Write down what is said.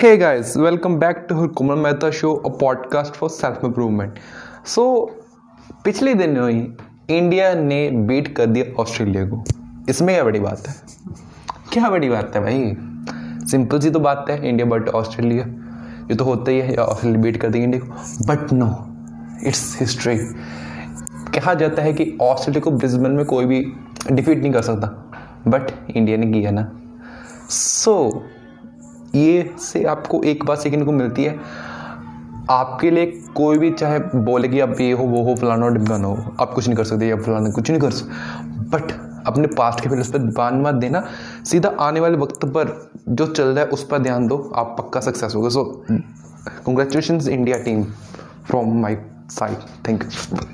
Hey guys, welcome back to her Kumal Mehta Show, a podcast for self improvement. So, पिछले दिनों ही India ने beat कर दिया Australia को। इसमें क्या बड़ी बात है? क्या बड़ी बात है भाई? सिंपल सी तो बात है इंडिया बट ऑस्ट्रेलिया ये तो होता ही है ऑस्ट्रेलिया बीट कर दी इंडिया को। बट नो इट्स हिस्ट्री कहा जाता है कि ऑस्ट्रेलिया को ब्रिस्बेन में कोई भी डिफीट नहीं कर सकता। बट इंडिया ने किया ना। सो so, ये से आपको एक बात सीखने को मिलती है। आपके लिए कोई भी चाहे बोले कि अब ये हो, वो हो, फलाना डिब्बान हो, आप कुछ नहीं कर सकते, या फलाना कुछ नहीं कर सकते। बट अपने पास्ट के फेलियर्स पर ध्यान मत देना। सीधा आने वाले वक्त पर जो चल रहा है, उस पर ध्यान दो। आप पक्का सक्सेस होगा। So congratulation India team from my side thank you